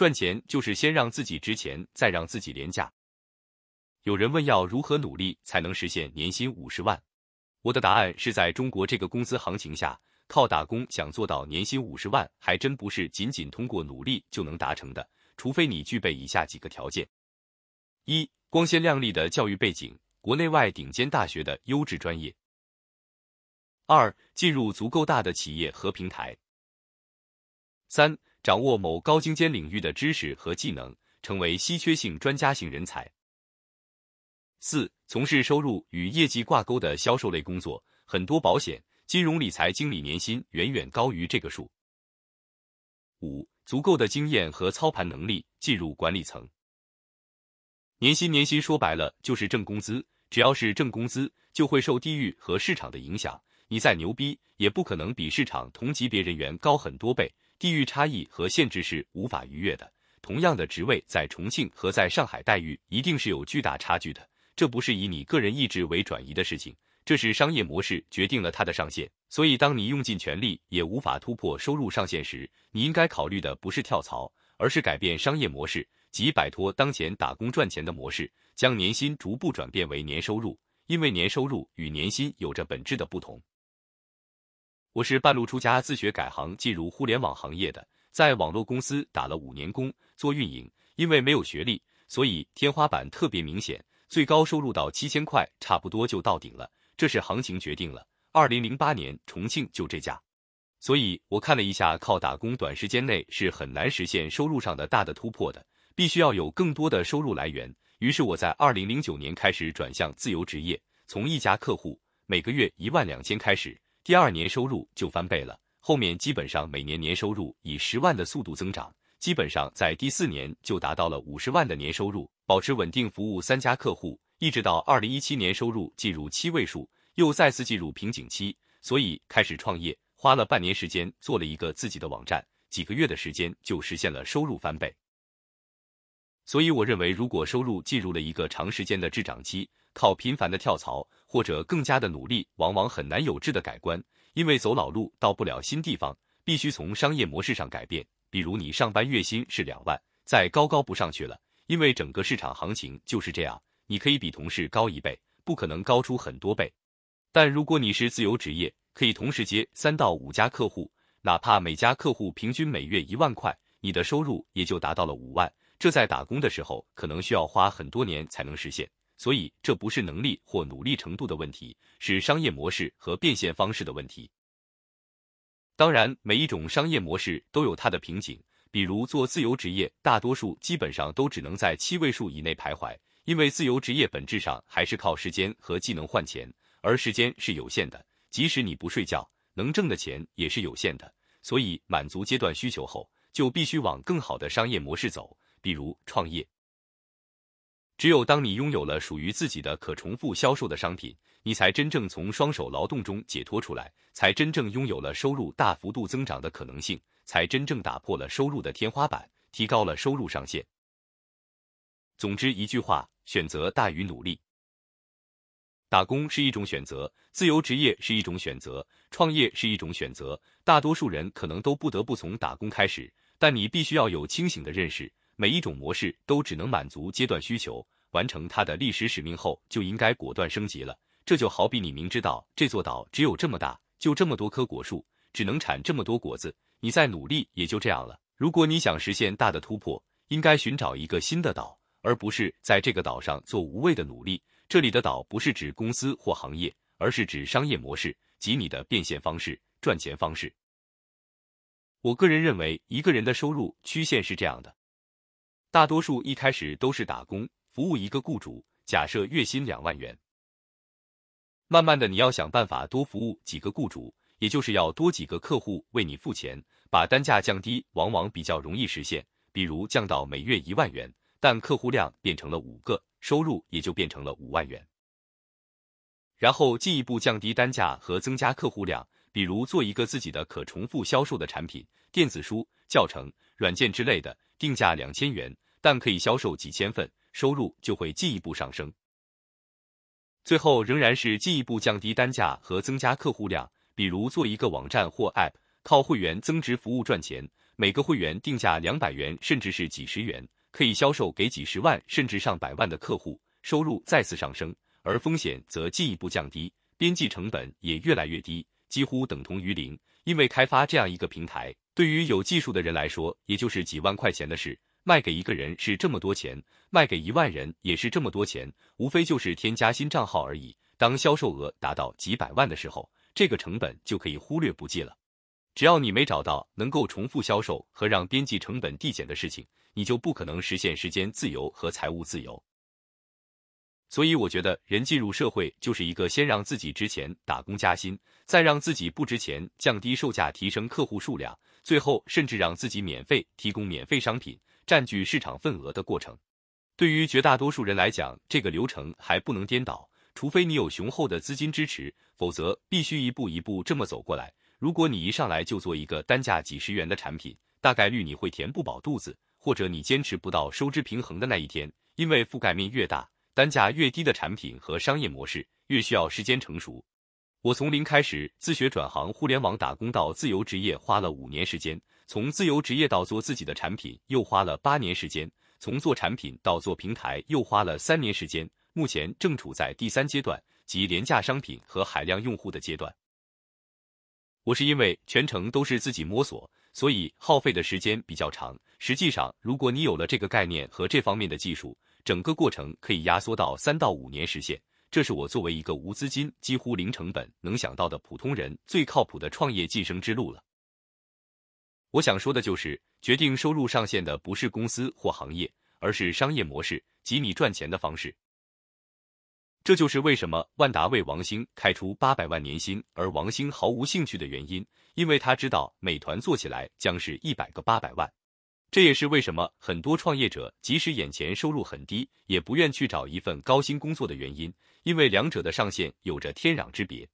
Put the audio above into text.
赚钱就是先让自己值钱，再让自己廉价。有人问要如何努力才能实现年薪五十万？我的答案是在中国这个工资行情下，靠打工想做到年薪五十万，还真不是仅仅通过努力就能达成的，除非你具备以下几个条件：一、光鲜亮丽的教育背景，国内外顶尖大学的优质专业；二、进入足够大的企业和平台；三、掌握某高精尖领域的知识和技能，成为稀缺性专家型人才。四、从事收入与业绩挂钩的销售类工作，很多保险、金融理财经理年薪远远高于这个数。五、足够的经验和操盘能力，进入管理层。年薪，年薪说白了就是挣工资，只要是挣工资，就会受地域和市场的影响。你再牛逼，也不可能比市场同级别人员高很多倍，地域差异和限制是无法逾越的。同样的职位，在重庆和在上海待遇一定是有巨大差距的。这不是以你个人意志为转移的事情，这是商业模式决定了它的上限。所以，当你用尽全力也无法突破收入上限时，你应该考虑的不是跳槽，而是改变商业模式，即摆脱当前打工赚钱的模式，将年薪逐步转变为年收入。因为年收入与年薪有着本质的不同。我是半路出家自学改行进入互联网行业的，在网络公司打了五年工做运营，因为没有学历，所以天花板特别明显。最高收入到七千块，差不多就到顶了。这是行情决定了。二零零八年重庆就这价，所以我看了一下，靠打工短时间内是很难实现收入上的大的突破的，必须要有更多的收入来源。于是我在二零零九年开始转向自由职业，从一家客户每个月一万两千开始，第二年收入就翻倍了，后面基本上每年年收入以十万的速度增长。基本上在第四年就达到了五十万的年收入，保持稳定服务三家客户，一直到二零一七年收入进入七位数，又再次进入瓶颈期，所以开始创业，花了半年时间做了一个自己的网站，几个月的时间就实现了收入翻倍。所以我认为，如果收入进入了一个长时间的滞涨期，靠频繁的跳槽或者更加的努力，往往很难有质的改观，因为走老路到不了新地方，必须从商业模式上改变。比如你上班月薪是两万，再高高不上去了，因为整个市场行情就是这样。你可以比同事高一倍，不可能高出很多倍。但如果你是自由职业，可以同时接三到五家客户，哪怕每家客户平均每月一万块，你的收入也就达到了五万。这在打工的时候可能需要花很多年才能实现。所以这不是能力或努力程度的问题，是商业模式和变现方式的问题。当然，每一种商业模式都有它的瓶颈。比如做自由职业，大多数基本上都只能在七位数以内徘徊，因为自由职业本质上还是靠时间和技能换钱，而时间是有限的，即使你不睡觉，能挣的钱也是有限的。所以，满足阶段需求后，就必须往更好的商业模式走，比如创业。只有当你拥有了属于自己的可重复销售的商品，你才真正从双手劳动中解脱出来，才真正拥有了收入大幅度增长的可能性，才真正打破了收入的天花板，提高了收入上限。总之一句话，选择大于努力。打工是一种选择，自由职业是一种选择，创业是一种选择。大多数人可能都不得不从打工开始，但你必须要有清醒的认识。每一种模式都只能满足阶段需求，完成它的历史使命后，就应该果断升级了。这就好比你明知道这座岛只有这么大，就这么多棵果树，只能产这么多果子，你再努力也就这样了。如果你想实现大的突破，应该寻找一个新的岛，而不是在这个岛上做无谓的努力。这里的岛不是指公司或行业，而是指商业模式及你的变现方式、赚钱方式。我个人认为，一个人的收入曲线是这样的。大多数一开始都是打工，服务一个雇主，假设月薪两万元。慢慢的，你要想办法多服务几个雇主，也就是要多几个客户为你付钱，把单价降低，往往比较容易实现。比如降到每月一万元，但客户量变成了五个，收入也就变成了五万元。然后进一步降低单价和增加客户量，比如做一个自己的可重复销售的产品，电子书、教程、软件之类的。定价两千元，但可以销售几千份，收入就会进一步上升。最后仍然是进一步降低单价和增加客户量，比如做一个网站或 App，靠会员增值服务赚钱，每个会员定价两百元，甚至是几十元，可以销售给几十万甚至上百万的客户，收入再次上升，而风险则进一步降低，边际成本也越来越低，几乎等同于零。因为开发这样一个平台，对于有技术的人来说，也就是几万块钱的事。卖给一个人是这么多钱，卖给一万人也是这么多钱，无非就是添加新账号而已。当销售额达到几百万的时候，这个成本就可以忽略不计了。只要你没找到能够重复销售和让边际成本递减的事情，你就不可能实现时间自由和财务自由。所以，我觉得人进入社会就是一个先让自己值钱，打工加薪，再让自己不值钱，降低售价，提升客户数量，最后甚至让自己免费提供免费商品，占据市场份额的过程。对于绝大多数人来讲，这个流程还不能颠倒，除非你有雄厚的资金支持，否则必须一步一步这么走过来。如果你一上来就做一个单价几十元的产品，大概率你会填不饱肚子，或者你坚持不到收支平衡的那一天。因为覆盖面越大，单价越低的产品和商业模式越需要时间成熟。我从零开始自学转行互联网打工到自由职业花了五年时间，从自由职业到做自己的产品又花了八年时间，从做产品到做平台又花了三年时间。目前正处在第三阶段，即廉价商品和海量用户的阶段。我是因为全程都是自己摸索，所以耗费的时间比较长。实际上，如果你有了这个概念和这方面的技术，整个过程可以压缩到三到五年实现。这是我作为一个无资金、几乎零成本能想到的普通人最靠谱的创业晋升之路了。我想说的就是，决定收入上限的不是公司或行业，而是商业模式及你赚钱的方式。这就是为什么万达为王兴开出八百万年薪，而王兴毫无兴趣的原因，因为他知道美团做起来将是一百个八百万。这也是为什么很多创业者即使眼前收入很低，也不愿去找一份高薪工作的原因，因为两者的上限有着天壤之别。